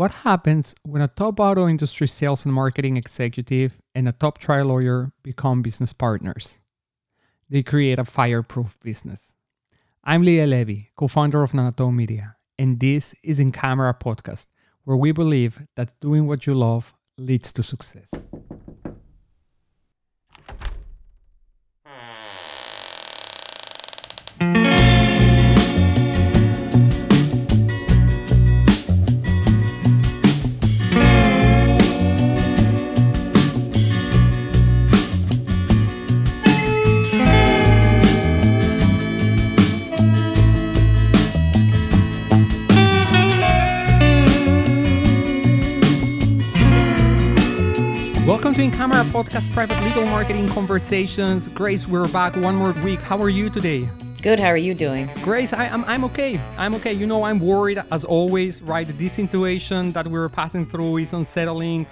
What happens when a top auto industry sales and marketing executive and a top trial lawyer become business partners? They create a fireproof business. I'm Liel Levy, co founder of Nanato Media, and this is In Camera Podcast, where we believe that doing what you love leads to success. To In Camera Podcast Private Legal Marketing Conversations. Grace, we're back one more week. How are you today? Good. How are you doing? Grace, I, am I'm, I'm okay. I'm okay. You know, I'm worried as always, right? This situation that we're passing through is unsettling.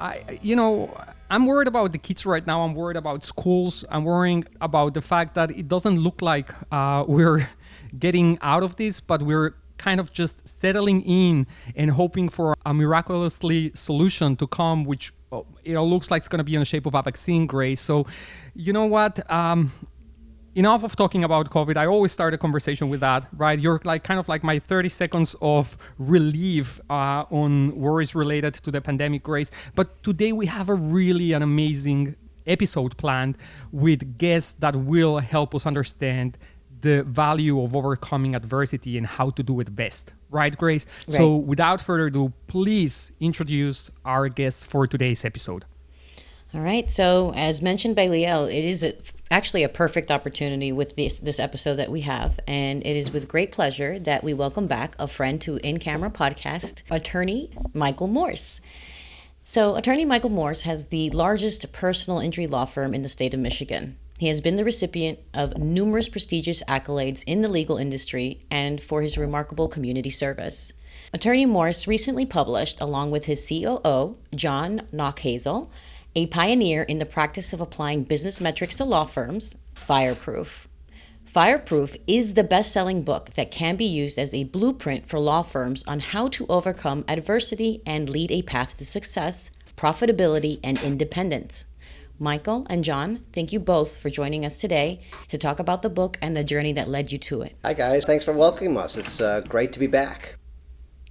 I, you know, I'm worried about the kids right now. I'm worried about schools. I'm worrying about the fact that it doesn't look like uh, we're getting out of this, but we're kind of just settling in and hoping for a miraculously solution to come, which it looks like it's going to be in the shape of a vaccine, Grace. So, you know what? Um, enough of talking about COVID. I always start a conversation with that, right? You're like kind of like my 30 seconds of relief uh, on worries related to the pandemic, Grace. But today we have a really an amazing episode planned with guests that will help us understand the value of overcoming adversity and how to do it best. Right, Grace? Right. So, without further ado, please introduce our guest for today's episode. All right. So, as mentioned by Liel, it is a, actually a perfect opportunity with this this episode that we have, and it is with great pleasure that we welcome back a friend to In Camera Podcast, attorney Michael Morse. So, attorney Michael Morse has the largest personal injury law firm in the state of Michigan. He has been the recipient of numerous prestigious accolades in the legal industry and for his remarkable community service. Attorney Morse recently published, along with his COO, John Nachazel, a pioneer in the practice of applying business metrics to law firms, Fireproof. Fireproof is the best selling book that can be used as a blueprint for law firms on how to overcome adversity and lead a path to success, profitability, and independence. Michael and John, thank you both for joining us today to talk about the book and the journey that led you to it. Hi, guys. Thanks for welcoming us. It's uh, great to be back.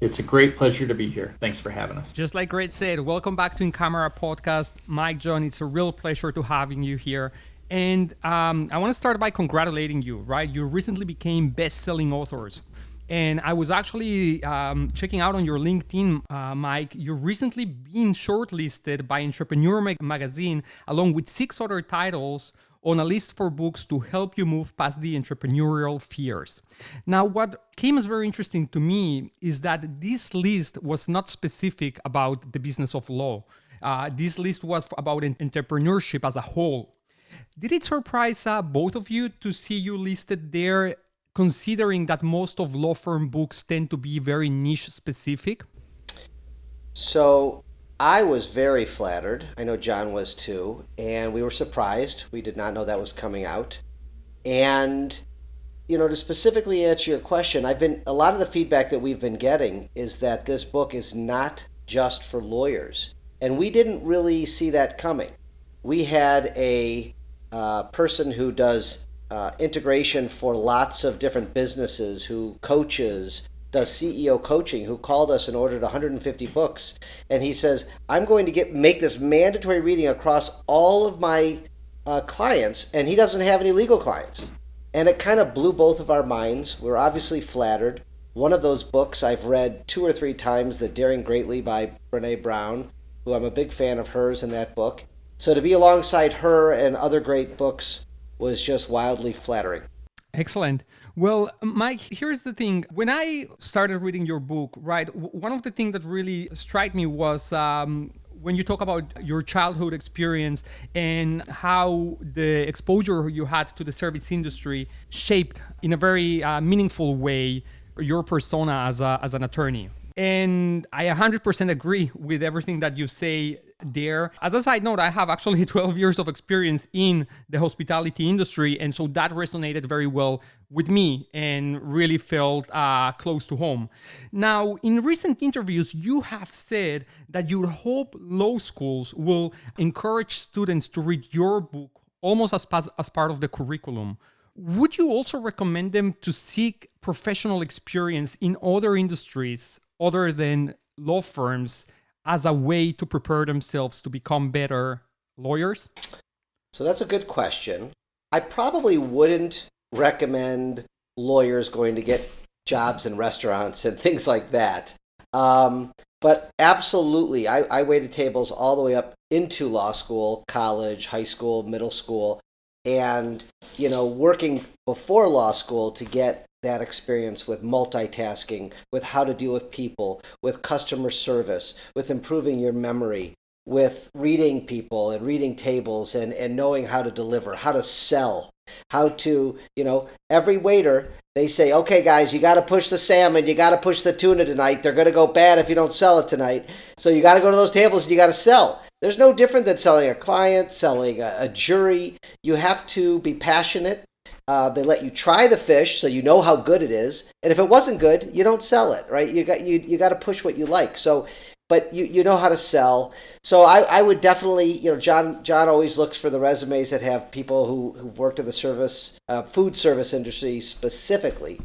It's a great pleasure to be here. Thanks for having us. Just like Grace said, welcome back to In Camera Podcast. Mike, John, it's a real pleasure to having you here. And um, I want to start by congratulating you, right? You recently became best-selling authors. And I was actually um, checking out on your LinkedIn, uh, Mike. You've recently been shortlisted by Entrepreneur Mag- Magazine, along with six other titles, on a list for books to help you move past the entrepreneurial fears. Now, what came as very interesting to me is that this list was not specific about the business of law. Uh, this list was about entrepreneurship as a whole. Did it surprise uh, both of you to see you listed there considering that most of law firm books tend to be very niche specific? So I was very flattered. I know John was too. And we were surprised. We did not know that was coming out. And, you know, to specifically answer your question, I've been, a lot of the feedback that we've been getting is that this book is not just for lawyers. And we didn't really see that coming. We had a uh, person who does uh, integration for lots of different businesses who coaches does CEO coaching who called us and ordered 150 books. And he says I'm going to get make this mandatory reading across all of my uh, clients. And he doesn't have any legal clients. And it kind of blew both of our minds. We're obviously flattered. One of those books I've read two or three times the Daring Greatly by Brene Brown who I'm a big fan of hers in that book. So to be alongside her and other great books was just wildly flattering. Excellent. Well, Mike, here's the thing. When I started reading your book, right, one of the things that really struck me was um, when you talk about your childhood experience and how the exposure you had to the service industry shaped in a very uh, meaningful way your persona as, a, as an attorney And I 100% agree with everything that you say there. As a side note, I have actually 12 years of experience in the hospitality industry. And so that resonated very well with me and really felt uh, close to home. Now, in recent interviews, you have said that you hope law schools will encourage students to read your book almost as, as part of the curriculum. Would you also recommend them to seek professional experience in other industries other than law firms as a way to prepare themselves to become better lawyers? So that's a good question. I probably wouldn't recommend lawyers going to get jobs in restaurants and things like that. Um, but absolutely, I, I waited tables all the way up into law school, college, high school, middle school, and you know, working before law school to get that experience with multitasking, with how to deal with people, with customer service, with improving your memory, with reading people and reading tables and, and knowing how to deliver, how to sell, how to, you know, every waiter, they say, okay, guys, you got to push the salmon, you got to push the tuna tonight. They're going to go bad if you don't sell it tonight. So you got to go to those tables and you got to sell. There's no different than selling a client, selling a, a jury. You have to be passionate. Uh, they let you try the fish so you know how good it is, and if it wasn't good, you don't sell it, right? You got you you got to push what you like. So but you, you know how to sell. So I, I would definitely, you know, John John always looks for the resumes that have people who, who've worked in the service, uh, food service industry specifically.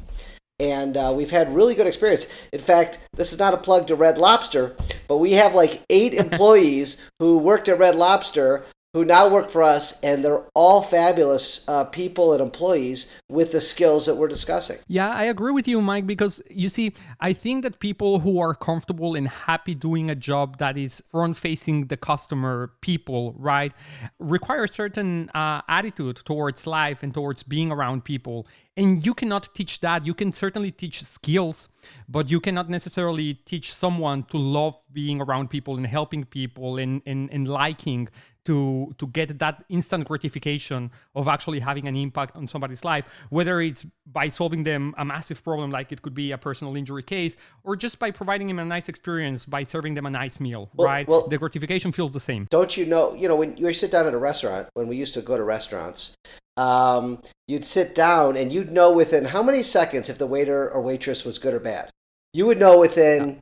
And uh, we've had really good experience. In fact, this is not a plug to Red Lobster, but we have like eight employees who worked at Red Lobster who now work for us, and they're all fabulous uh, people and employees with the skills that we're discussing. Yeah, I agree with you, Mike, because you see, I think that people who are comfortable and happy doing a job that is front facing the customer, people, right, require a certain uh, attitude towards life and towards being around people. And you cannot teach that. You can certainly teach skills, but you cannot necessarily teach someone to love being around people and helping people and, and, and liking to to get that instant gratification of actually having an impact on somebody's life whether it's by solving them a massive problem like it could be a personal injury case or just by providing them a nice experience by serving them a nice meal well, right? well, the gratification feels the same. Don't you know you know when you sit down at a restaurant when we used to go to restaurants um, you'd sit down and you'd know within how many seconds if the waiter or waitress was good or bad? You would know within yeah.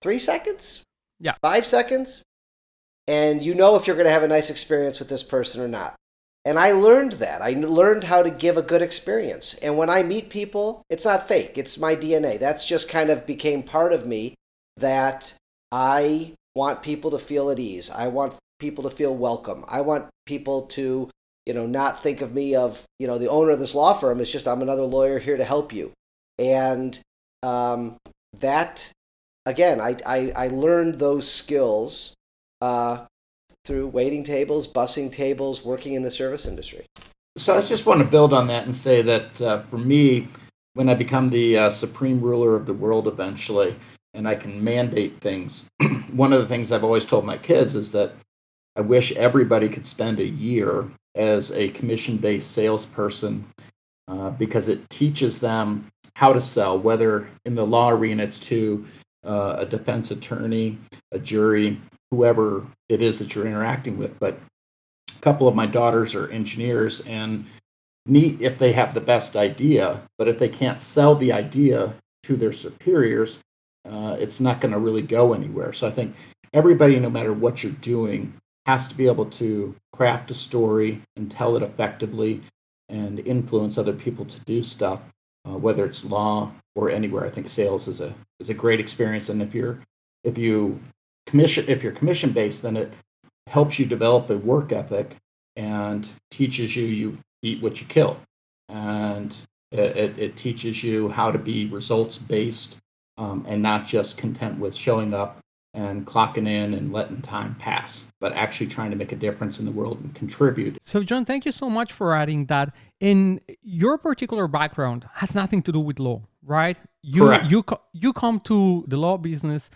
three seconds? Yeah. Five seconds and you know if you're going to have a nice experience with this person or not. And I learned that. I learned how to give a good experience. And when I meet people, it's not fake, it's my DNA. That's just kind of became part of me that I want people to feel at ease. I want people to feel welcome. I want people to, you know, not think of me of, you know, the owner of this law firm. It's just I'm another lawyer here to help you. And um, that, again, I, I, I learned those skills uh, through waiting tables, busing tables, working in the service industry. So I just want to build on that and say that uh, for me, when I become the uh, supreme ruler of the world eventually, and I can mandate things, one of the things I've always told my kids is that I wish everybody could spend a year as a commission based salesperson uh, because it teaches them how to sell, whether in the law arena it's to uh, a defense attorney, a jury, whoever it is that you're interacting with. But a couple of my daughters are engineers and neat if they have the best idea, but if they can't sell the idea to their superiors, uh, it's not going to really go anywhere. So I think everybody, no matter what you're doing, has to be able to craft a story and tell it effectively and influence other people to do stuff, uh, whether it's law or anywhere. I think sales is a is a great experience, and if you're if you commission if you're commission based then it helps you develop a work ethic and teaches you you eat what you kill and it, it teaches you how to be results based um, and not just content with showing up and clocking in and letting time pass, but actually trying to make a difference in the world and contribute. So, John, thank you so much for adding that. In your particular background has nothing to do with law, right? You Correct. you you come to the law business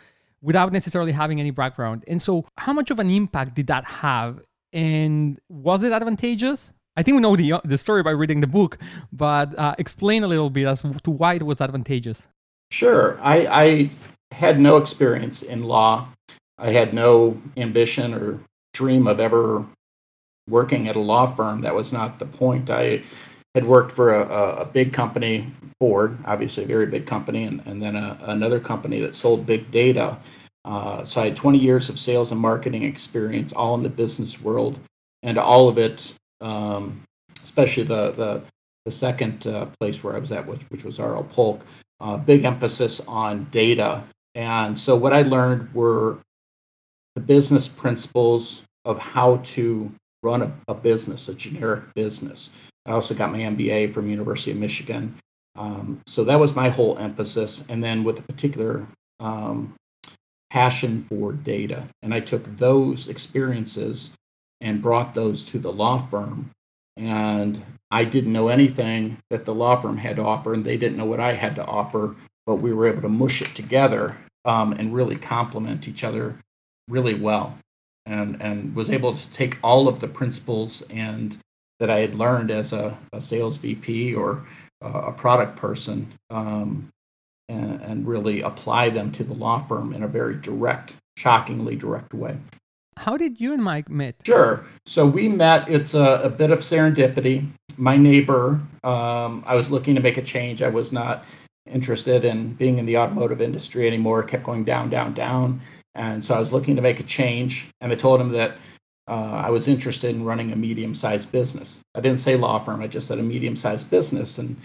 without necessarily having any background. And so, how much of an impact did that have? And was it advantageous? I think we know the, the story by reading the book, but uh, explain a little bit as to why it was advantageous. Sure. I, I had no experience in law. I had no ambition or dream of ever working at a law firm. That was not the point. I had worked for a, a big company, Ford, obviously a very big company, and, and then a, another company that sold big data. Uh, so I had 20 years of sales and marketing experience, all in the business world, and all of it, um, especially the the, the second uh, place where I was at, which, which was R.L. Polk, uh, big emphasis on data. And so what I learned were the business principles of how to run a, a business, a generic business. I also got my MBA from University of Michigan. Um, so that was my whole emphasis. And then with a particular um, passion for data. And I took those experiences and brought those to the law firm. And I didn't know anything that the law firm had to offer, and they didn't know what I had to offer, but we were able to mush it together um, and really complement each other really well. And, and was able to take all of the principles and that I had learned as a, a sales VP or a product person um, and, and really apply them to the law firm in a very direct, shockingly direct way. How did you and Mike meet? Sure. So we met. It's a, a bit of serendipity. My neighbor, um, I was looking to make a change. I was not interested in being in the automotive industry anymore. It kept going down, down, down. And so I was looking to make a change. And I told him that uh, I was interested in running a medium sized business. I didn't say law firm, I just said a medium sized business. And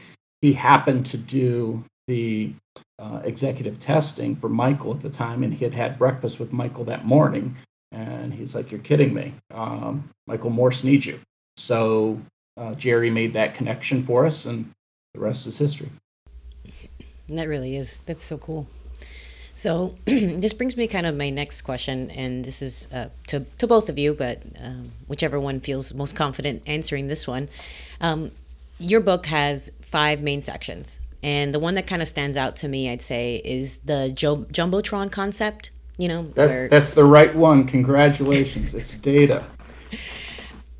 he happened to do the uh, executive testing for Michael at the time, and he had had breakfast with Michael that morning. And he's like, You're kidding me. Um, Michael Morse needs you. So uh, Jerry made that connection for us, and the rest is history. That really is. That's so cool. So this brings me kind of my next question, and this is uh, to to both of you, but um, whichever one feels most confident answering this one. Um, your book has five main sections, and the one that kind of stands out to me, I'd say, is the jo- jumbotron concept. You know, that, where, that's the right one. Congratulations, it's data.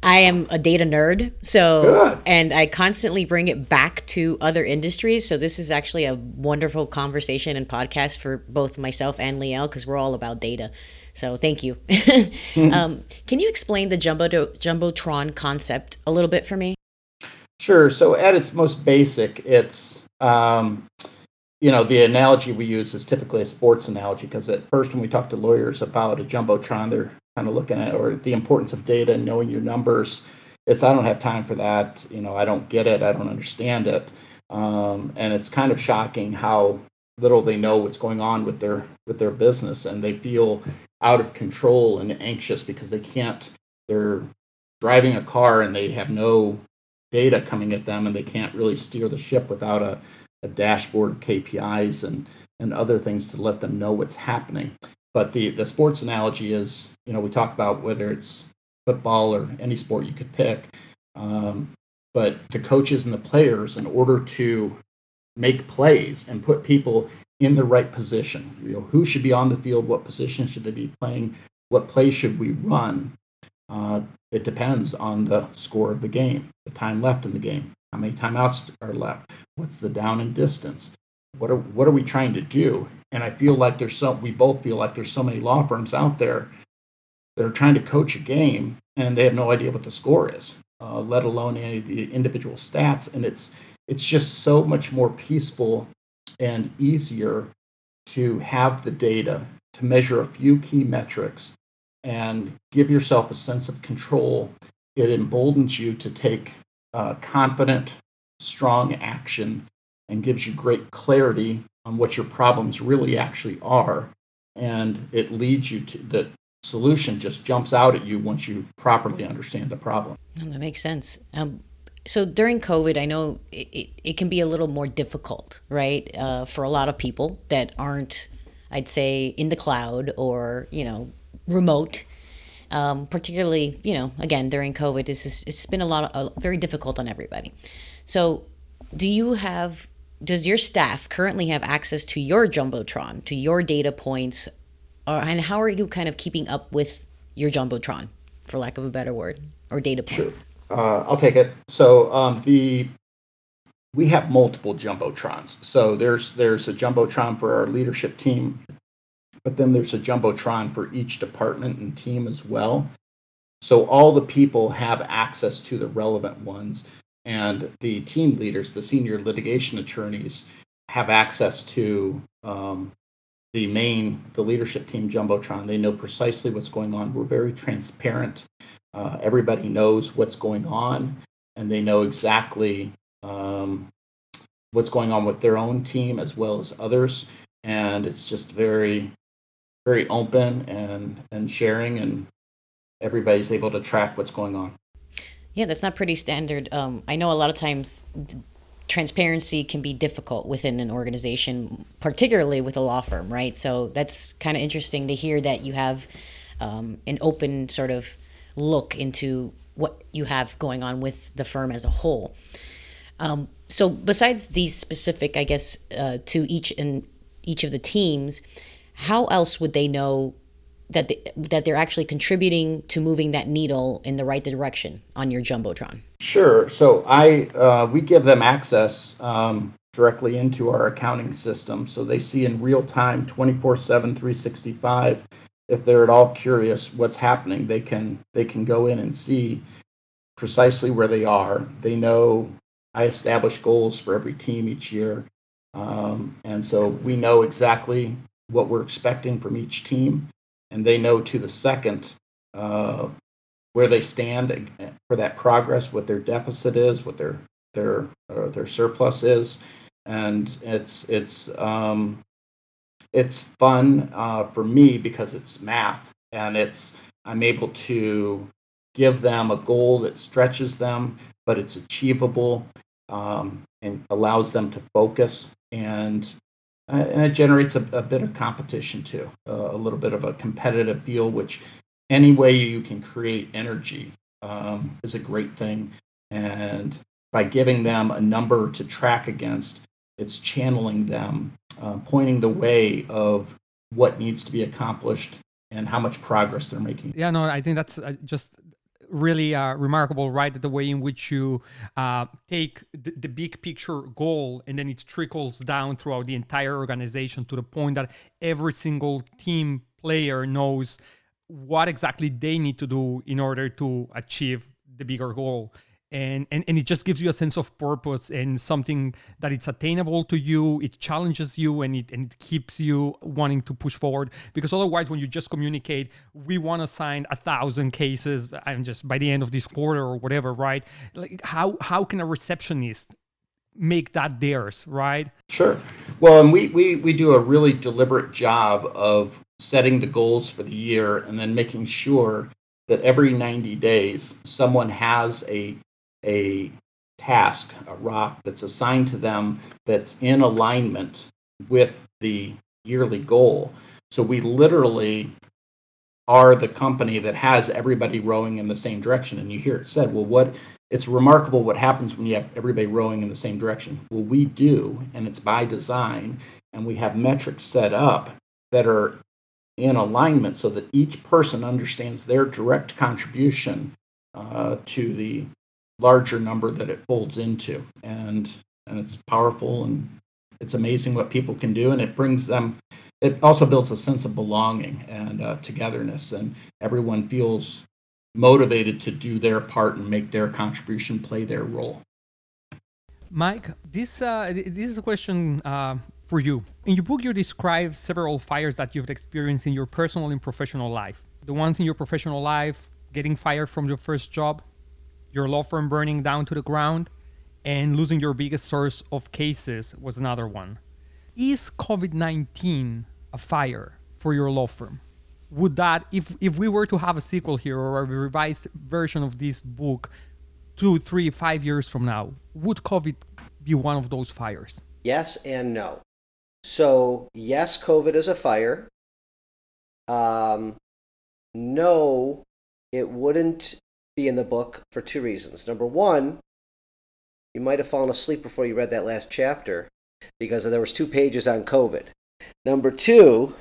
I am a data nerd, so Good. and I constantly bring it back to other industries. So this is actually a wonderful conversation and podcast for both myself and Liel because we're all about data. So thank you. mm-hmm. um, can you explain the jumbo jumbotron concept a little bit for me? Sure. So at its most basic, it's um, you know the analogy we use is typically a sports analogy because at first when we talk to lawyers about a jumbotron, they're kind of looking at or the importance of data and knowing your numbers. It's I don't have time for that. You know, I don't get it. I don't understand it. Um, and it's kind of shocking how little they know what's going on with their with their business, and they feel out of control and anxious because they can't. They're driving a car and they have no data coming at them, and they can't really steer the ship without a, a dashboard of KPIs and and other things to let them know what's happening. But the, the sports analogy is, you know, we talk about whether it's football or any sport you could pick. Um, but the coaches and the players, in order to make plays and put people in the right position, you know, who should be on the field, what position should they be playing, what play should we run, uh, it depends on the score of the game, the time left in the game, how many timeouts are left, what's the down and distance, what are what are we trying to do? And I feel like there's so we both feel like there's so many law firms out there that are trying to coach a game and they have no idea what the score is, uh, let alone any of the individual stats. And it's it's just so much more peaceful and easier to have the data to measure a few key metrics and give yourself a sense of control. It emboldens you to take uh, confident, strong action and gives you great clarity on what your problems really actually are. And it leads you to the solution just jumps out at you once you properly understand the problem. that makes sense. Um, so during COVID, I know it, it, it, can be a little more difficult, right? Uh, for a lot of people that aren't, I'd say, in the cloud or, you know, remote. Um, particularly, you know, again, during COVID, it's, it's been a lot of, uh, very difficult on everybody. So do you have does your staff currently have access to your jumbotron, to your data points, or, and how are you kind of keeping up with your jumbotron, for lack of a better word, or data points? Sure. Uh, I'll take it. So um, the we have multiple jumbotrons. So there's there's a jumbotron for our leadership team, but then there's a jumbotron for each department and team as well. So all the people have access to the relevant ones, and the team leaders, the senior litigation attorneys, have access to um, the main, the leadership team jumbotron. They know precisely what's going on. We're very transparent. Uh, everybody knows what's going on, and they know exactly um, what's going on with their own team as well as others. And it's just very, very open and and sharing, and everybody's able to track what's going on. Yeah, that's not pretty standard. Um, I know a lot of times transparency can be difficult within an organization, particularly with a law firm, right? So that's kind of interesting to hear that you have um, an open sort of look into what you have going on with the firm as a whole. Um, so besides these specific, I guess, uh, to each and each of the teams, how else would they know that they, that they're actually contributing to moving that needle in the right direction on your jumbotron? Sure. So I uh, we give them access um, directly into our accounting system, so they see in real time, 24/7, 365. If they're at all curious what's happening, they can they can go in and see precisely where they are. They know I establish goals for every team each year, um, and so we know exactly what we're expecting from each team and they know to the second uh, where they stand for that progress, what their deficit is, what their their uh, their surplus is, and it's it's um, it's fun uh, for me because it's math and it's I'm able to give them a goal that stretches them, but it's achievable um, and allows them to focus. And uh, and it generates a, a, bit of competition too, uh, a little bit of a competitive feel, which any way you can create energy um, is a great thing. And by giving them a number to track against, it's channeling them, uh, pointing the way of what needs to be accomplished and how much progress they're making. Yeah, no, I think that's uh, just really uh, remarkable, right? The way in which you uh, take the, the, big picture goal and then it trickles down throughout the entire organization to the point that every single team player knows what exactly they need to do in order to achieve the bigger goal and, and and it just gives you a sense of purpose and something that it's attainable to you it challenges you and it and it keeps you wanting to push forward. Because otherwise when you just communicate we want to sign a thousand cases and just by the end of this quarter or whatever right? Like how how can a receptionist make that theirs right? Sure. Well and we we, we do a really deliberate job of setting the goals for the year and then making sure that every 90 days someone has a a task, a rock that's assigned to them that's in alignment with the yearly goal. So we literally are the company that has everybody rowing in the same direction. And you hear it said, well, what it's remarkable what happens when you have everybody rowing in the same direction. Well, we do, and it's by design, and we have metrics set up that are in alignment so that each person understands their direct contribution uh, to the larger number that it folds into. And and it's powerful and it's amazing what people can do. And it brings them it also builds a sense of belonging and uh, togetherness. And everyone feels motivated to do their part and make their contribution play their role. Mike this uh, this is a question uh, for you. In your book you describe several fires that you've experienced in your personal and professional life. The ones in your professional life getting fired from your first job your law firm burning down to the ground, and losing your biggest source of cases was another one. Is COVID 19 a fire for your law firm? Would that, if, if we were to have a sequel here or a revised version of this book two, three, five years from now, would COVID be one of those fires? Yes and no. So, yes, COVID is a fire. Um, no, it wouldn't be in the book for two reasons. Number one, you might have fallen asleep before you read that last chapter because there was two pages on COVID. Number two,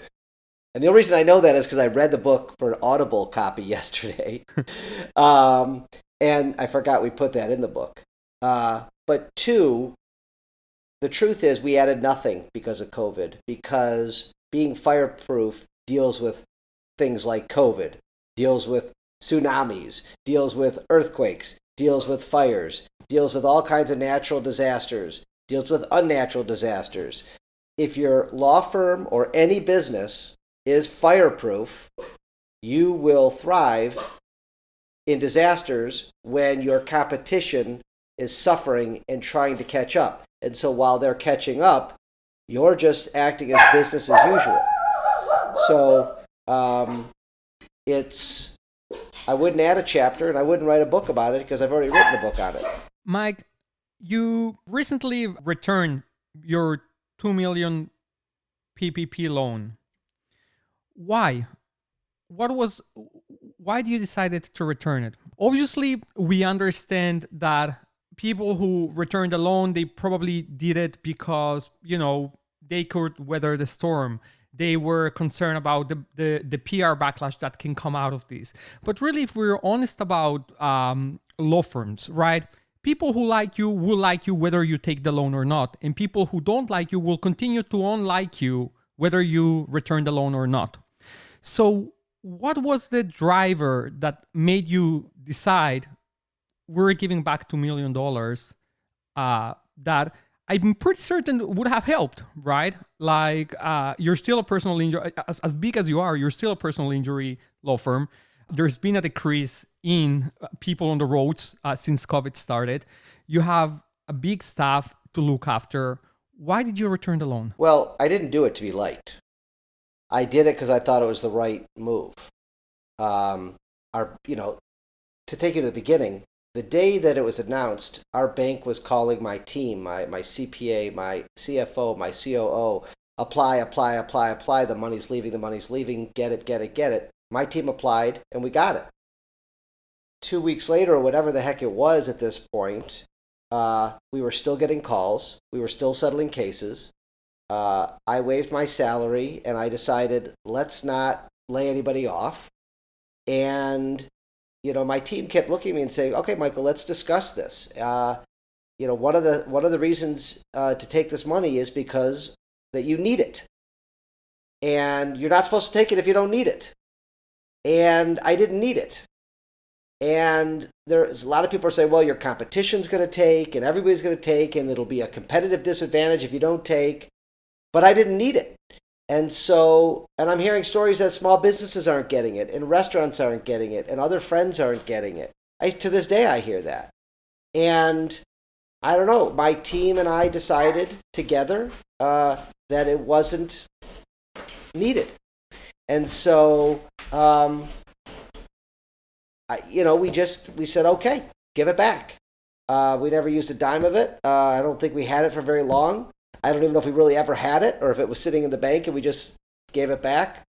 and the only reason I know that is because I read the book for an Audible copy yesterday, um, and I forgot we put that in the book. Uh, but two, the truth is we added nothing because of COVID because being fireproof deals with things like COVID, deals with tsunamis, deals with earthquakes, deals with fires, deals with all kinds of natural disasters, deals with unnatural disasters. If your law firm or any business is fireproof, you will thrive in disasters when your competition is suffering and trying to catch up. And so while they're catching up, you're just acting as business as usual. So um, it's, I wouldn't add a chapter and I wouldn't write a book about it because I've already written a book on it. Mike, you recently returned your 2 million PPP loan. Why? What was why do you decided to return it? Obviously, we understand that people who returned a loan, they probably did it because, you know, they could weather the storm. They were concerned about the, the, the PR backlash that can come out of this. But really, if we're honest about um, law firms, right? People who like you will like you whether you take the loan or not. And people who don't like you will continue to unlike you whether you return the loan or not. So, what was the driver that made you decide we're giving back $2 million uh, that I'm pretty certain would have helped, right? Like, uh, you're still a personal injury, as, as big as you are, you're still a personal injury law firm. There's been a decrease in uh, people on the roads uh, since COVID started. You have a big staff to look after. Why did you return the loan? Well, I didn't do it to be liked. I did it because I thought it was the right move. Um, our, you know, to take you to the beginning, the day that it was announced, our bank was calling my team, my, my CPA, my CFO, my COO, apply, apply, apply, apply. The money's leaving, the money's leaving, get it, get it, get it. My team applied and we got it. Two weeks later, or whatever the heck it was at this point, uh, we were still getting calls. We were still settling cases. Uh, I waived my salary and I decided let's not lay anybody off. And you know, my team kept looking at me and saying, "Okay, Michael, let's discuss this." Uh, you know, one of the one of the reasons uh, to take this money is because that you need it, and you're not supposed to take it if you don't need it. And I didn't need it. And there's a lot of people are saying, "Well, your competition's going to take, and everybody's going to take, and it'll be a competitive disadvantage if you don't take." But I didn't need it. And so, and I'm hearing stories that small businesses aren't getting it, and restaurants aren't getting it, and other friends aren't getting it. I, to this day, I hear that. And I don't know, my team and I decided together uh, that it wasn't needed. And so, um, I, you know, we just, we said, okay, give it back. Uh, we never used a dime of it. Uh, I don't think we had it for very long. I don't even know if we really ever had it or if it was sitting in the bank and we just gave it back.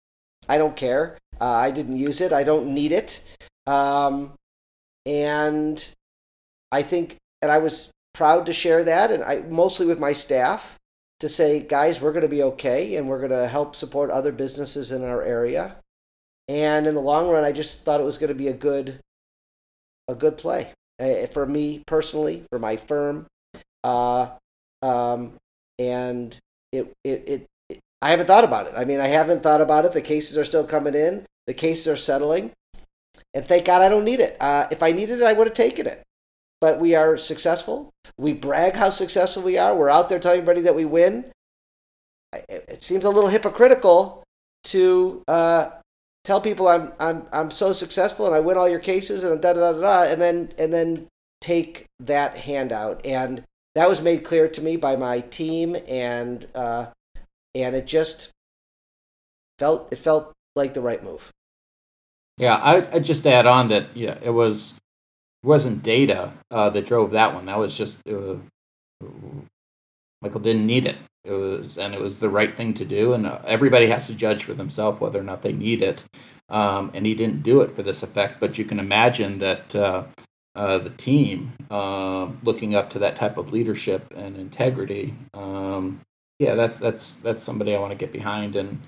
I don't care. Uh, I didn't use it. I don't need it. Um, and I think, and I was proud to share that, and I mostly with my staff to say, guys, we're going to be okay, and we're going to help support other businesses in our area. And in the long run, I just thought it was going to be a good, a good play uh, for me personally, for my firm. Uh, um, and it, it, it, it, I haven't thought about it. I mean, I haven't thought about it. The cases are still coming in. The cases are settling, and thank God I don't need it. Uh, if I needed it, I would have taken it. But we are successful. We brag how successful we are. We're out there telling everybody that we win. It seems a little hypocritical to uh, tell people I'm I'm I'm so successful and I win all your cases and da da da da, and then and then take that handout and that was made clear to me by my team, and uh, and it just felt it felt like the right move. Yeah, I I just add on that yeah, it was it wasn't data uh, that drove that one. That was just uh, Michael didn't need it. It was and it was the right thing to do, and uh, everybody has to judge for themselves whether or not they need it. Um, and he didn't do it for this effect, but you can imagine that uh, uh, the team, uh, looking up to that type of leadership and integrity. Um, yeah, that, that's that's somebody I want to get behind and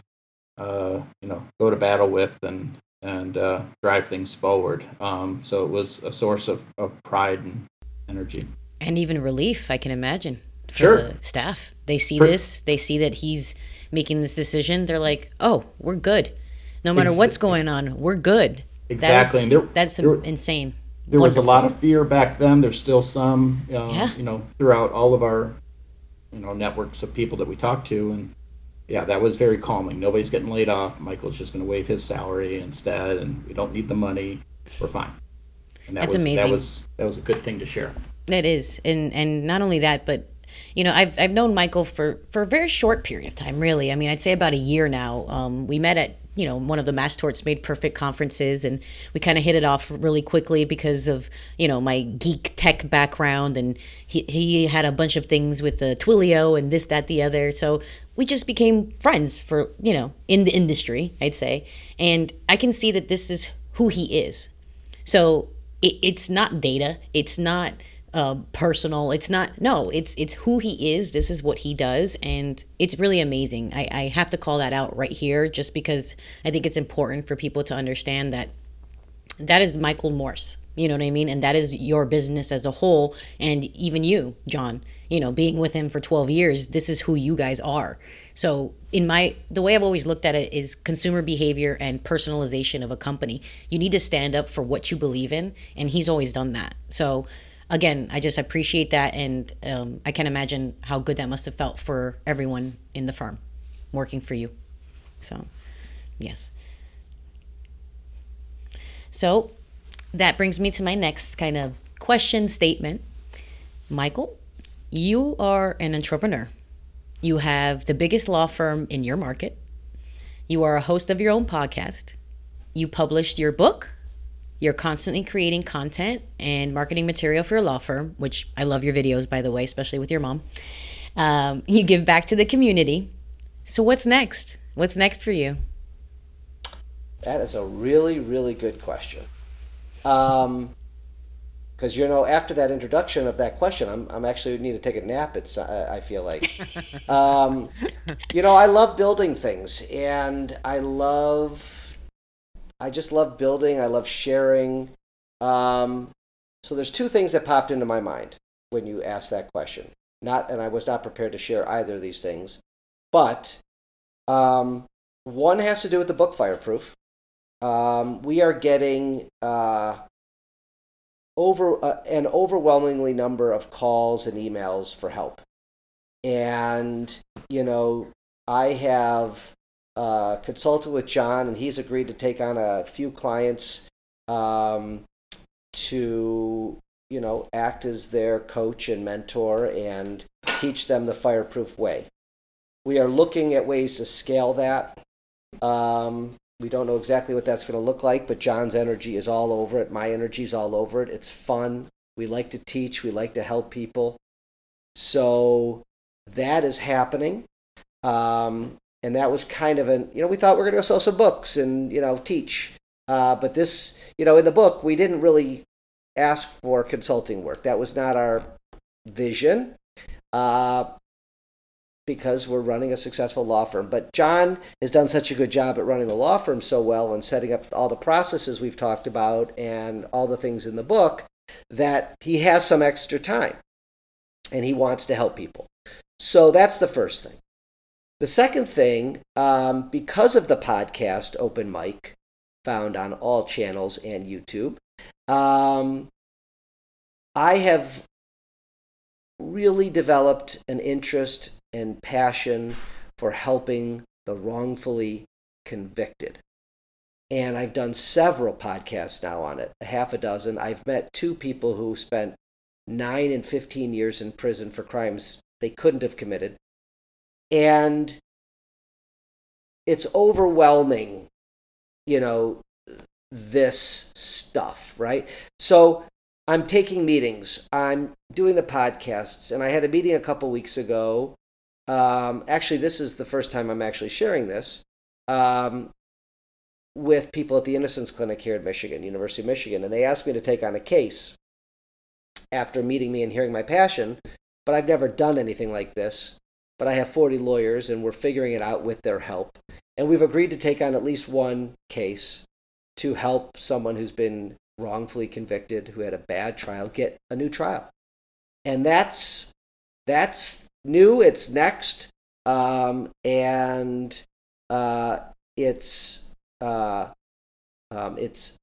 uh, you know go to battle with and and uh, drive things forward. Um, so it was a source of, of pride and energy, and even relief. I can imagine for sure. the staff. They see for- this. They see that he's making this decision. They're like, "Oh, we're good." No matter Ex- what's going on, we're good. Exactly, That there- is, that's there- insane. There was a lot of fear back then. There's still some, uh, Yeah. you know, throughout all of our, you know, networks of people that we talk to, and yeah, that was very calming. Nobody's getting laid off. Michael's just going to waive his salary instead, and we don't need the money. We're fine. And that That's was, amazing. That was that was a good thing to share. That is, and and not only that, but you know, I've I've known Michael for for a very short period of time, really. I mean, I'd say about a year now. Um, we met at you know one of the Mass Torts Made Perfect conferences, and we kind of hit it off really quickly because of you know my geek tech background, and he he had a bunch of things with the Twilio and this that the other, so we just became friends for you know in the industry, I'd say, and I can see that this is who he is. So it, it's not data. It's not uh, personal. It's not no. It's it's who he is. This is what he does, and it's really amazing. I, I have to call that out right here, just because I think it's important for people to understand that that is Michael Morse. You know what I mean? And that is your business as a whole, and even you, John. You know, being with him for twelve years, this is who you guys are. So, in my the way I've always looked at it is consumer behavior and personalization of a company. You need to stand up for what you believe in, and he's always done that. So, again, I just appreciate that, and um, I can't imagine how good that must have felt for everyone in the firm working for you. So, yes. So, that brings me to my next kind of question statement. Michael, you are an entrepreneur. You have the biggest law firm in your market. You are a host of your own podcast. You published your book. You're constantly creating content and marketing material for your law firm, which I love your videos, by the way, especially with your mom. Um, you give back to the community. So, what's next? What's next for you? That is a really, really good question. Um, because you know, after that introduction of that question, I'm, I'm actually need to take a nap. It's uh, I feel like, um, you know, I love building things, and I love, I just love building. I love sharing. Um, so there's two things that popped into my mind when you asked that question. Not, and I was not prepared to share either of these things, but um, one has to do with the book Fireproof. Um, we are getting uh, over uh, an overwhelmingly number of calls and emails for help, and you know I have uh, consulted with John, and he's agreed to take on a few clients um, to you know act as their coach and mentor and teach them the fireproof way. We are looking at ways to scale that. Um, we don't know exactly what that's going to look like, but John's energy is all over it. My energy is all over it. It's fun. We like to teach. We like to help people. So that is happening. Um, and that was kind of an, you know, we thought we are going to go sell some books and, you know, teach. Uh, but this, you know, in the book, we didn't really ask for consulting work. That was not our vision. Uh, because we're running a successful law firm. But John has done such a good job at running the law firm so well and setting up all the processes we've talked about and all the things in the book that he has some extra time and he wants to help people. So that's the first thing. The second thing, um, because of the podcast Open Mic, found on all channels and YouTube, um, I have really developed an interest and passion for helping the wrongfully convicted. And I've done several podcasts now on it, a half a dozen. I've met two people who spent nine and 15 years in prison for crimes they couldn't have committed. And it's overwhelming, you know, this stuff, right? So I'm taking meetings, I'm doing the podcasts, and I had a meeting a couple weeks ago um, actually, this is the first time I'm actually sharing this um, with people at the Innocence Clinic here at Michigan, University of Michigan, and they asked me to take on a case after meeting me and hearing my passion. But I've never done anything like this. But I have 40 lawyers, and we're figuring it out with their help. And we've agreed to take on at least one case to help someone who's been wrongfully convicted, who had a bad trial, get a new trial. And that's that's new. It's next, um, and uh, it's uh, um, it's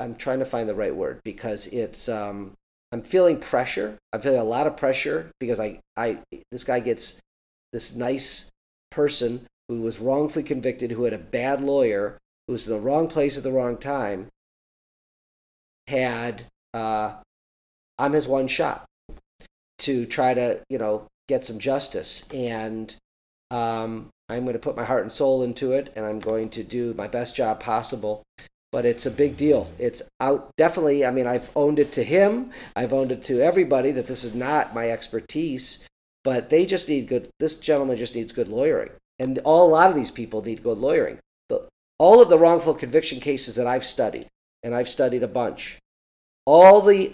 I'm trying to find the right word because it's um, I'm feeling pressure. I'm feeling a lot of pressure because I I this guy gets this nice person who was wrongfully convicted, who had a bad lawyer, who was in the wrong place at the wrong time, had uh, I'm his one shot to try to you know get some justice, and um, I'm going to put my heart and soul into it, and I'm going to do my best job possible. But it's a big deal. It's out definitely. I mean, I've owned it to him. I've owned it to everybody that this is not my expertise. But they just need good. This gentleman just needs good lawyering, and all a lot of these people need good lawyering. The, all of the wrongful conviction cases that I've studied, and I've studied a bunch, all the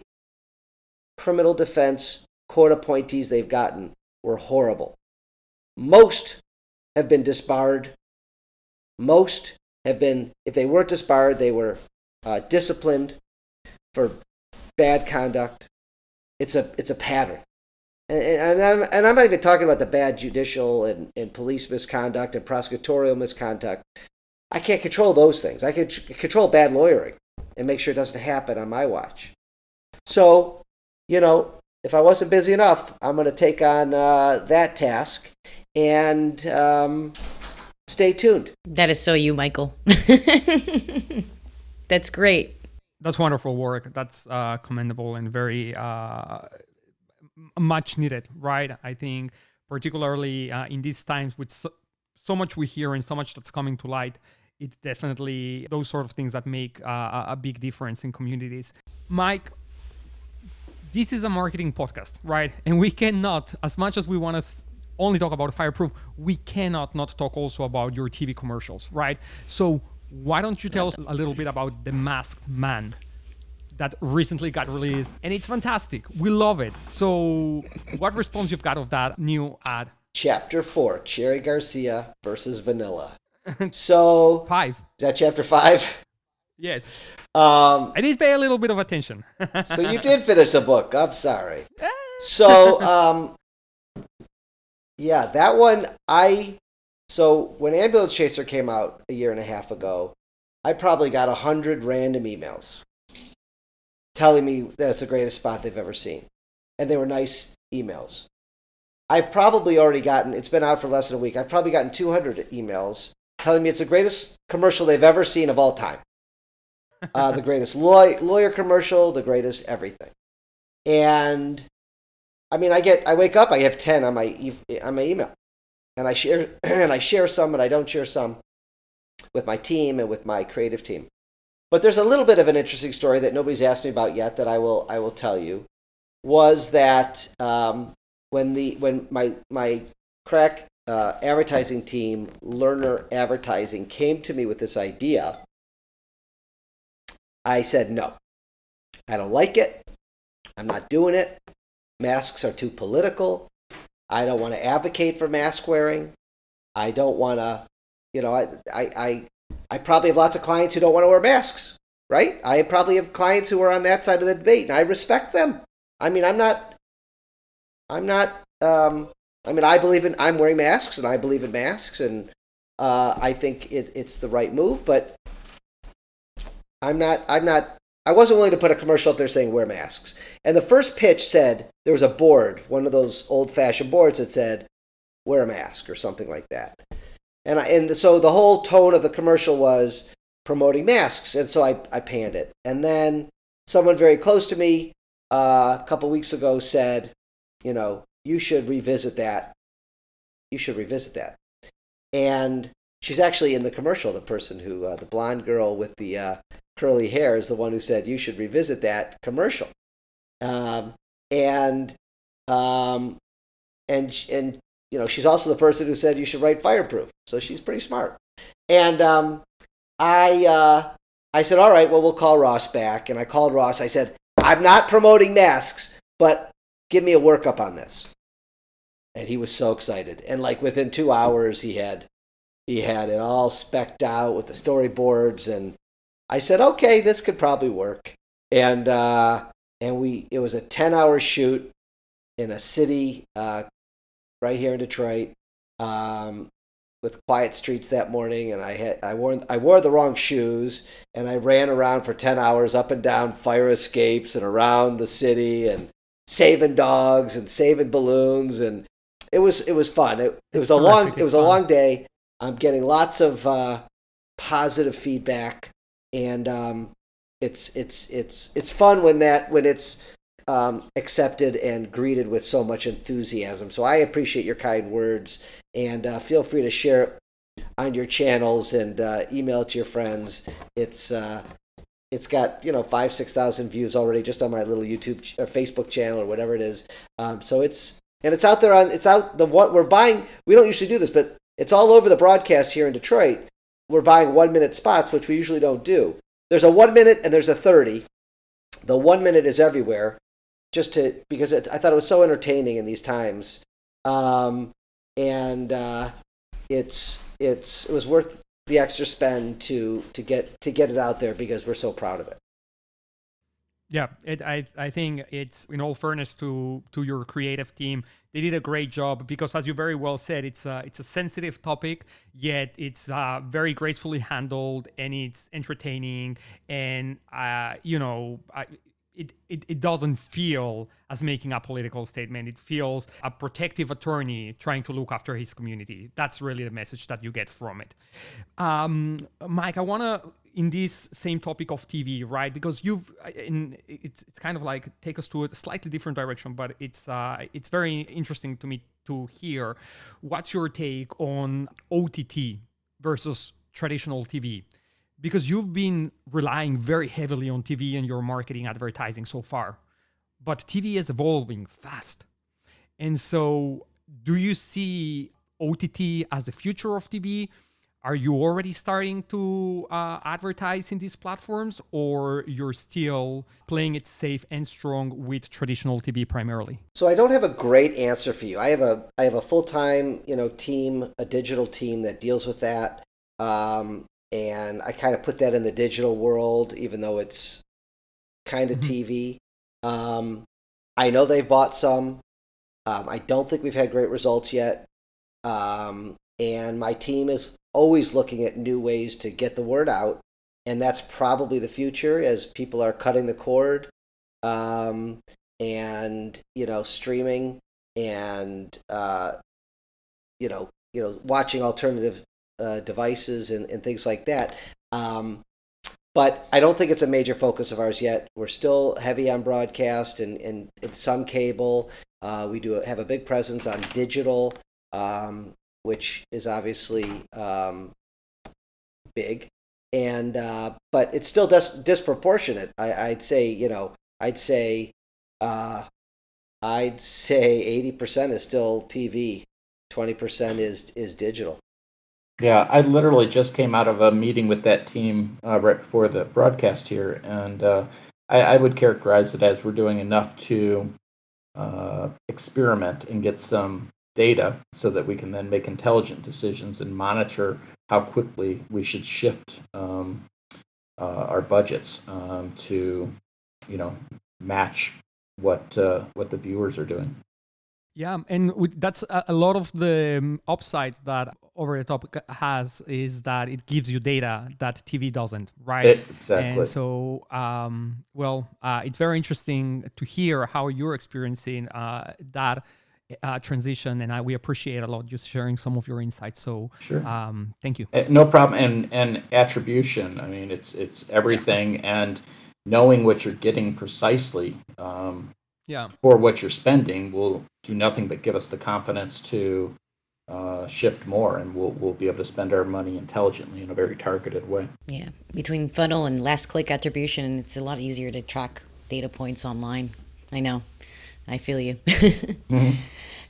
criminal defense court appointees they've gotten were horrible. Most have been disbarred. Most have been, if they weren't disbarred, they were uh, disciplined for bad conduct. It's a it's a pattern, and, and, I'm and I'm not even talking about the bad judicial and, and police misconduct and prosecutorial misconduct. I can't control those things. I can control bad lawyering and make sure it doesn't happen on my watch. So, you know, if I wasn't busy enough, I'm going to take on uh, that task and um, stay tuned. That is so you, Michael. That's great. That's wonderful work. That's uh, commendable and very uh, much needed, right? I think, particularly uh, in these times with so, so, much we hear and so much that's coming to light, it's definitely those sort of things that make uh, a big difference in communities. Mike, this is a marketing podcast, right? And we cannot, as much as we want to only talk about fireproof, we cannot not talk also about your TV commercials, right? So why don't you tell us a little bit about the Masked Man that recently got released, and it's fantastic. We love it. So, what response you've got of that new ad? Chapter four: Cherry Garcia versus Vanilla. So five. Is that chapter five? Yes. Um, I did pay a little bit of attention. so you did finish the book. I'm sorry. So, um, yeah, that one I. So when Ambulance Chaser came out a year and a half ago, I probably got a hundred random emails telling me that it's the greatest spot they've ever seen, and they were nice emails. I've probably already gotten. It's been out for less than a week. I've probably gotten 200 emails telling me it's the greatest commercial they've ever seen of all time uh, the greatest law- lawyer commercial, the greatest everything. And I mean, I get, I wake up, I have ten on my on my email, and I share and I share some, and I don't share some with my team and with my creative team. But there's a little bit of an interesting story that nobody's asked me about yet that I will I will tell you. Was that um, when the when my my crack uh, advertising team, Learner Advertising, came to me with this idea I said no. I don't like it. I'm not doing it. Masks are too political. I don't want to advocate for mask wearing. I don't want to, you know, I, I, I, I probably have lots of clients who don't want to wear masks, right? I probably have clients who are on that side of the debate, and I respect them. I mean, I'm not, I'm not, um, I mean, I believe in, I'm wearing masks, and I believe in masks, and uh, I think it, it's the right move, but I'm not. I'm not. I wasn't willing to put a commercial up there saying wear masks. And the first pitch said there was a board, one of those old-fashioned boards that said wear a mask or something like that. And I, and so the whole tone of the commercial was promoting masks, and so I I panned it. And then someone very close to me uh, a couple weeks ago said, you know, you should revisit that. You should revisit that. And she's actually in the commercial. The person who, uh, the blonde girl with the uh, curly hair is the one who said you should revisit that commercial. Um, and um, and and you know she's also the person who said you should write fireproof. So she's pretty smart. And um, I uh, I said, all right, well we'll call Ross back. And I called Ross. I said, I'm not promoting masks, but give me a workup on this. And he was so excited. And like within two hours, he had he had it all specked out with the storyboards and I said, okay, this could probably work. And uh, and we it was a ten hour shoot in a city uh, right here in Detroit. Um, with quiet streets that morning, and I had I wore I wore the wrong shoes, and I ran around for ten hours up and down fire escapes and around the city and saving dogs and saving balloons, and it was it was fun. It, it was a long it was It's a long day. I'm getting lots of uh, positive feedback, and um, it's it's it's it's fun when that when it's um, accepted and greeted with so much enthusiasm. So I appreciate your kind words, and uh, feel free to share it on your channels and uh, email it to your friends. It's uh, it's got you know five six thousand views already just on my little YouTube ch- or Facebook channel or whatever it is. Um, so it's and it's out there on it's out the what we're buying. We don't usually do this, but it's all over the broadcast here in Detroit. We're buying one minute spots, which we usually don't do. There's a one minute and there's a thirty. The one minute is everywhere, just to because it, I thought it was so entertaining in these times, um, and uh, it's it's it was worth the extra spend to to get to get it out there because we're so proud of it. Yeah, it, I I think it's in all fairness to to your creative team, they did a great job because, as you very well said, it's a it's a sensitive topic, yet it's uh, very gracefully handled and it's entertaining, and uh, you know. I, it, it, it doesn't feel as making a political statement. It feels a protective attorney trying to look after his community. That's really the message that you get from it. Um, Mike, I want to, in this same topic of TV, right? Because you've, in, it's, it's kind of like take us to a slightly different direction, but it's, uh, it's very interesting to me to hear. What's your take on OTT versus traditional TV? Because you've been relying very heavily on TV and your marketing advertising so far. But TV is evolving fast. And so, do you see OTT as the future of TV? Are you already starting to uh, advertise in these platforms, or you're still playing it safe and strong with traditional TV primarily? So I don't have a great answer for you. I have a I have a full time you know team, a digital team that deals with that, um, and I kind of put that in the digital world, even though it's kind of TV. Um, I know they've bought some. Um, I don't think we've had great results yet, um, and my team is always looking at new ways to get the word out, and that's probably the future as people are cutting the cord. Um, and you know streaming and uh, you know you know watching alternative uh, devices and, and things like that um, but I don't think it's a major focus of ours yet. We're still heavy on broadcast and, and, and some cable. Uh, we do have a big presence on digital, um, which is obviously um, big, and uh, but it's still dis- disproportionate. I, I'd say you know I'd say uh, I'd say eighty percent is still TV, twenty percent is is digital. Yeah, I literally just came out of a meeting with that team uh, right before the broadcast here, and uh, I, I would characterize it as we're doing enough to uh, experiment and get some data so that we can then make intelligent decisions and monitor how quickly we should shift um, uh, our budgets um, to, you know, match what uh, what the viewers are doing. Yeah, and with, that's a, a lot of the um, upside that over the top has is that it gives you data that TV doesn't, right? It- exactly. And so, um, well, uh, it's very interesting to hear how you're experiencing uh, that uh, transition, and I, we appreciate a lot just sharing some of your insights. So, Sure. um, thank you. Uh, No problem. And and attribution. I mean, it's it's everything, and knowing what you're getting precisely um, Yeah. for what you're spending will do nothing but give us the confidence to uh, shift more, and we'll we'll be able to spend our money intelligently in a very targeted way. Yeah, between funnel and last click attribution, it's a lot easier to track data points online. I know, I feel you.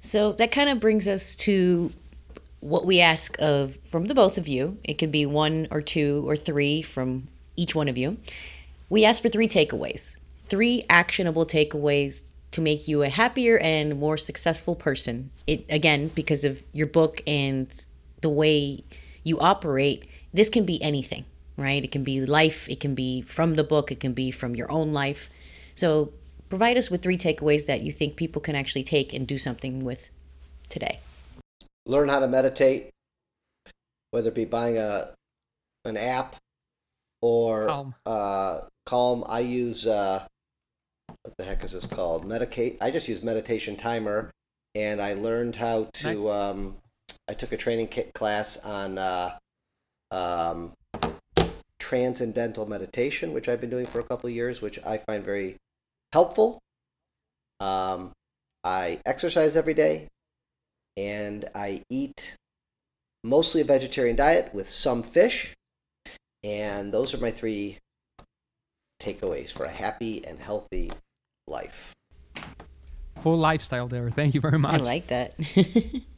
So that kind of brings us to what we ask of from the both of you. It could be one or two or three from each one of you. We ask for three takeaways, three actionable takeaways to make you a happier and more successful person. It again because of your book and the way you operate. This can be anything, right? It can be life. It can be from the book. It can be from your own life. So provide us with three takeaways that you think people can actually take and do something with today. Learn how to meditate. whether it be buying a an app or Calm. uh, Calm. I use uh, what the heck is this called? Medicate. I just use Meditation Timer, and I learned how to. Nice. Um, I took a training kit class on uh, um, transcendental meditation, which I've been doing for a couple of years, which I find very helpful. Um, I exercise every day, and I eat mostly a vegetarian diet with some fish. And those are my three takeaways for a happy and healthy life. Full lifestyle there. Thank you very much. I like that.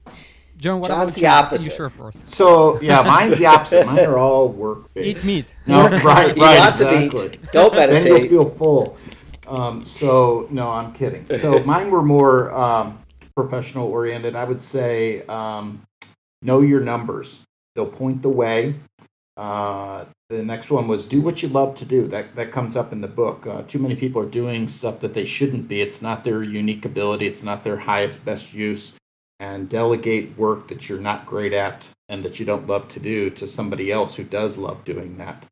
John, what John's about the you? What can opposite. You share for us? So yeah, mine's the opposite. Mine are all work based. Eat meat. No, right, right, Eat lots of meat. Don't meditate. then you'll feel full. Um, so no, I'm kidding. So mine were more um, professional oriented. I would say um, know your numbers. They'll point the way. Uh, the next one was do what you love to do. That that comes up in the book. Uh, too many people are doing stuff that they shouldn't be. It's not their unique ability. It's not their highest best use. And delegate work that you're not great at and that you don't love to do to somebody else who does love doing that.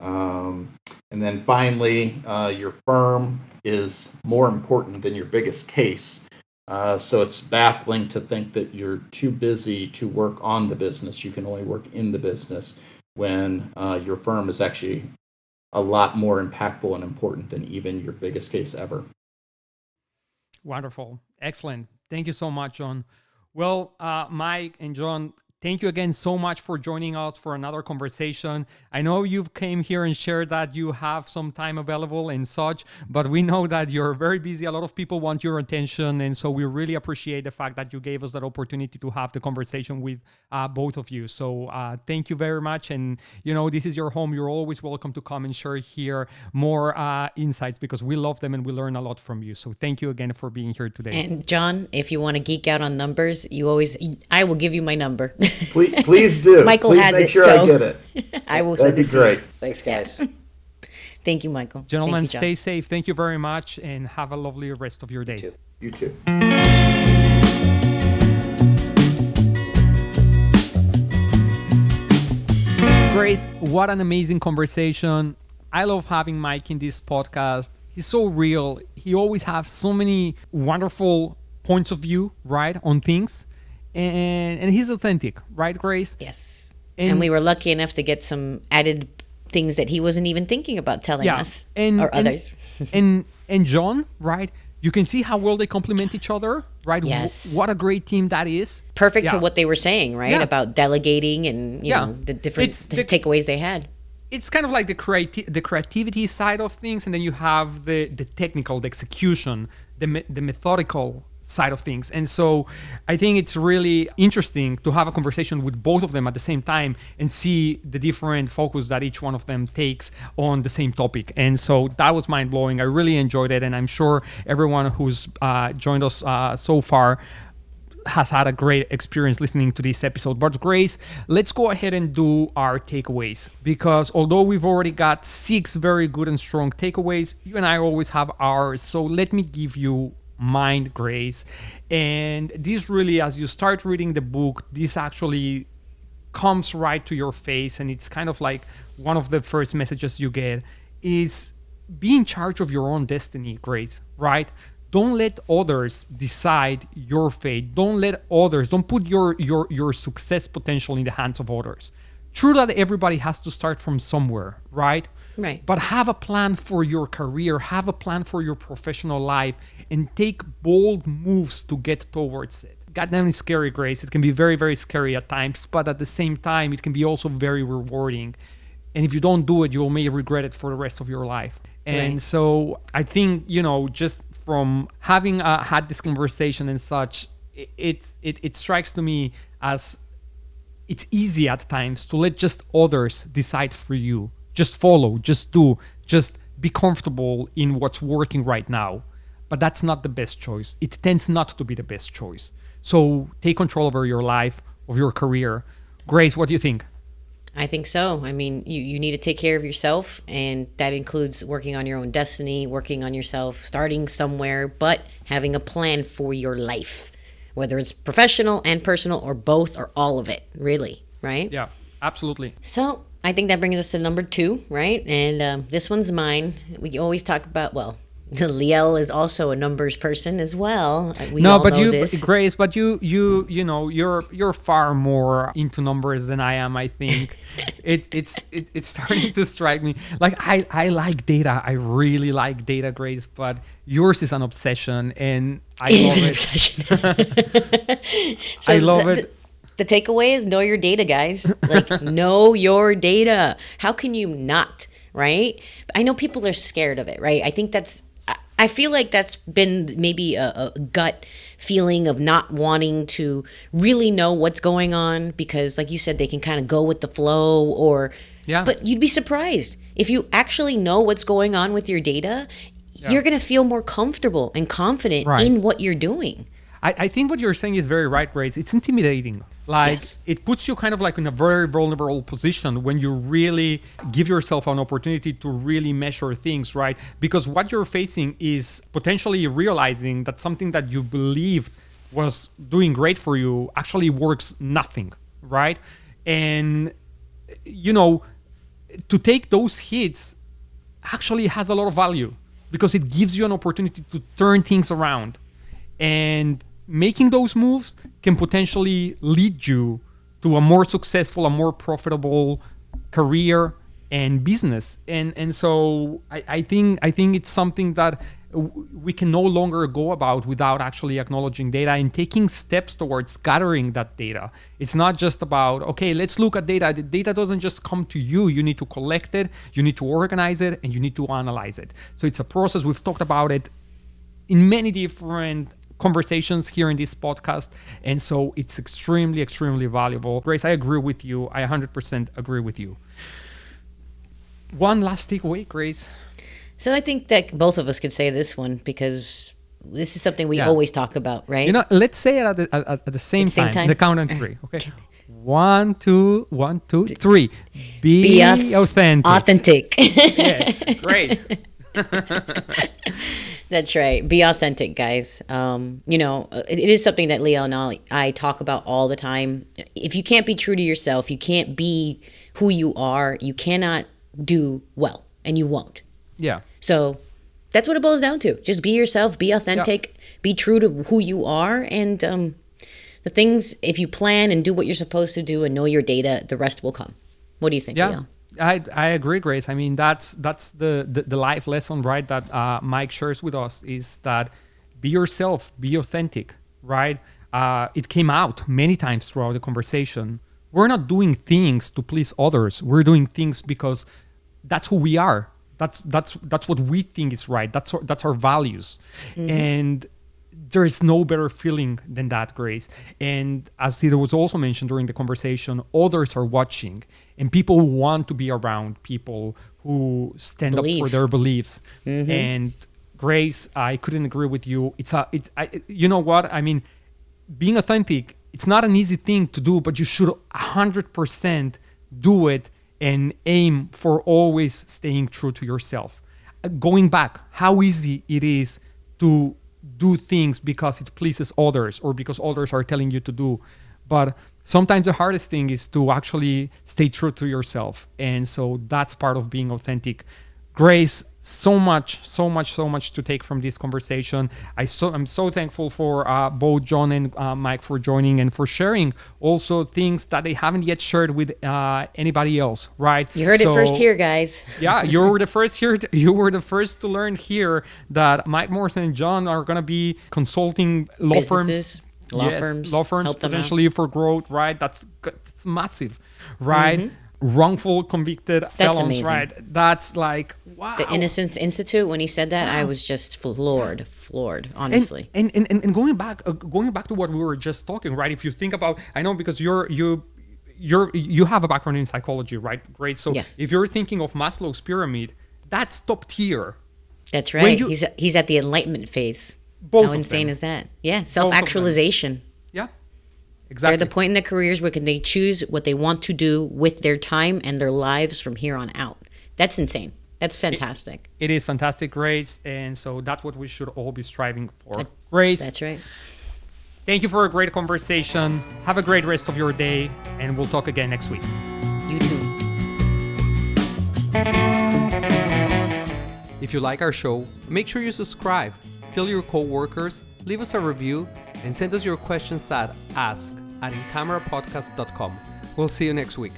Um, and then finally, uh, your firm is more important than your biggest case. Uh, so it's baffling to think that you're too busy to work on the business. You can only work in the business when uh, your firm is actually a lot more impactful and important than even your biggest case ever. Wonderful. Excellent. Thank you so much, John. Well, uh, Mike and John, thank you again so much for joining us for another conversation. I know you've came here and shared that you have some time available and such, but we know that you're very busy. A lot of people want your attention, and so we really appreciate the fact that you gave us that opportunity to have the conversation with uh, both of you. So uh, thank you very much. And you know, this is your home. You're always welcome to come and share here more uh, insights because we love them and we learn a lot from you. So thank you again for being here today. and John, if you want to geek out on numbers, you always I will give you my number. Please, please do. Michael please has make it, sure I get it. I will That'd send be it to you. great. Thanks, guys. Thank you, Michael. Gentlemen, you, stay safe. Thank you very much and have a lovely rest of your day. too. You too. Grace, what an amazing conversation. I love having Mike in this podcast. He's so real. He always has so many wonderful points of view, right, on things. And and he's authentic, right, Grace? Yes. And- And, we were lucky enough to get some added things that he wasn't even thinking about telling us and or and- others. and and John, right? You can see how well they complement each other, right? Yes. What a great team that is. Perfect to what they were saying, right? Yeah. About delegating and you Yeah. know the different the the- takeaways they had. it's kind of like the creati- the creativity side of things and then you have the the technical the execution the me- the methodical side of things and so i think it's really interesting to have a conversation with both of them at the same time and see the different focus that each one of them takes on the same topic and so that was mind blowing i really enjoyed it and i'm sure everyone who's uh, joined us uh, so far has had a great experience listening to this episode. But Grace, let's go ahead and do our takeaways because although we've already got six very good and strong takeaways, you and I always have ours. So let me give you mine, Grace. And this really, as you start reading the book, this actually comes right to your face and it's kind of like one of the first messages you get is be in charge of your own destiny grace right? Don't let others decide your fate. Don't let others don't put your your your success potential in the hands of others. True that everybody has to start from somewhere right Right. but have a plan for your career have a plan for your professional life and take bold moves to get towards it goddamn it's scary grace it can be very very scary at times but at the same time it can be also very rewarding and if you don't do it you may regret it for the rest of your life and Right. so i think you know just from having uh, had this conversation and such it, it's it, it strikes to me as it's easy at times to let just others decide for you. Just follow, just do, just be comfortable in what's working right now. But that's not the best choice. It tends not to be the best choice. So take control over your life, of your career. Grace, what do you think? I think so. I mean, you, you need to take care of yourself, and that includes working on your own destiny, working on yourself, starting somewhere, but having a plan for your life, whether it's professional and personal or both or all of it, really, right? Yeah. Absolutely. So I think that brings us to number two, right? And um, this one's mine. We always talk about, well, Liel is also a numbers person as well. We no, but you, this. Grace, but you, you, you know, you're you're far more into numbers than I am. I think it, it's it, it's starting to strike me. Like I, I like data. I really like data, Grace, but yours is an obsession, and I It is love an it. obsession. so I love the, it. The, takeaway is know your data, guys. Like know your data. How can you not? Right? I know people are scared of it. Right? I think that's. I- feel like that's been maybe a, a gut feeling of not wanting to really know what's going on because, like you said, they can kind of go with the flow or. Yeah. But you'd be surprised if you actually know what's going on with your data. You're going to feel more comfortable and confident Right. in what you're doing. I, I think what you're saying is very right, Grace. It's intimidating. Like Yes. it puts you kind of like in a very vulnerable position when you really give yourself an opportunity to really measure things, right? Because what you're facing is potentially realizing that something that you believed was doing great for you actually works nothing, right? And you know, to take those hits actually has a lot of value because it gives you an opportunity to turn things around and making those moves can potentially lead you to a more successful a more profitable career and business. And and so i, I think i think it's something that we can no longer go about without actually acknowledging data and taking steps towards gathering that data. It's not just about okay let's look at data. The data doesn't just come to you. You need to collect it you need to organize it and you need to analyze it. So it's a process. We've talked about it in many different conversations here in this podcast and so it's extremely extremely valuable. Grace i agree with you. I 100% agree with you. One last takeaway grace? So I think that both of us could say this one because this is something we Yeah. always talk about, right? you know let's say it at the, at, at the same, At same time, time? the count on three okay? One two one two three. Be, Be authentic. authentic. yes great That's right. Be authentic, guys. Um, you know, it, it is something that Liel and I, I talk about all the time. If you can't be true to yourself, you can't be who you are, you cannot do well, and you won't. yeah So that's what it boils down to. Just be yourself, be authentic, be true to who you are, and um, the things. If you plan and do what you're supposed to do and know your data, the rest will come. What do you think, yeah Liel? I, I agree grace. I mean that's that's the, the the life lesson right that uh, mike shares with us is that be yourself be authentic right? Uh, it came out many times throughout the conversation. We're not doing things to please others. We're doing things because that's who we are. That's that's that's what we think is right. That's our, that's our values. And there is no better feeling than that grace. And as it was also mentioned during the conversation others are watching and people want to be around people who stand up for their beliefs. Mm-hmm. And grace i couldn't agree with you. It's a it's I, you know what? I mean being authentic it's not an easy thing to do but you should 100% do it and aim for always staying true to yourself. Going back how easy it is to do things because it pleases others or because others are telling you to do. But sometimes the hardest thing is to actually stay true to yourself. And so that's part of being authentic. Grace so much so much so much to take from this conversation i so i'm so thankful for uh, both john and uh, mike for joining and for sharing also things that they haven't yet shared with uh, anybody else right You heard it first here, guys. yeah, you were the first here. You were the first to learn here that Mike Morse and John are gonna be consulting law Businesses, firms, law firms, law firms help them out. potentially for growth. Right, that's that's massive, right? Wrongful convicted felons, amazing. right? That's like wow. The Innocence Institute, when he said that, I was just floored, floored, honestly. And, and, and, and going back uh, going back to what we were just talking, right? If you think about I know because you're you you're you have a background in psychology, right? Great. So Yes. if you're thinking of Maslow's pyramid, that's top tier. That's right. you- he's he's at the enlightenment phase. Both How insane them. is that? Yeah, self actualization. Yeah. They're Exactly. at the point in their careers where can they choose what they want to do with their time and their lives from here on out. That's insane. That's fantastic. it is fantastic, Grace, and so that's what we should all be striving for. Grace, That's right. thank you for a great conversation. Have a great rest of your day, and we'll talk again next week. You too. If you like our show, make sure you subscribe, tell your coworkers, leave us a review, and send us your questions at ask at incamerapodcast.com. We'll see you next week.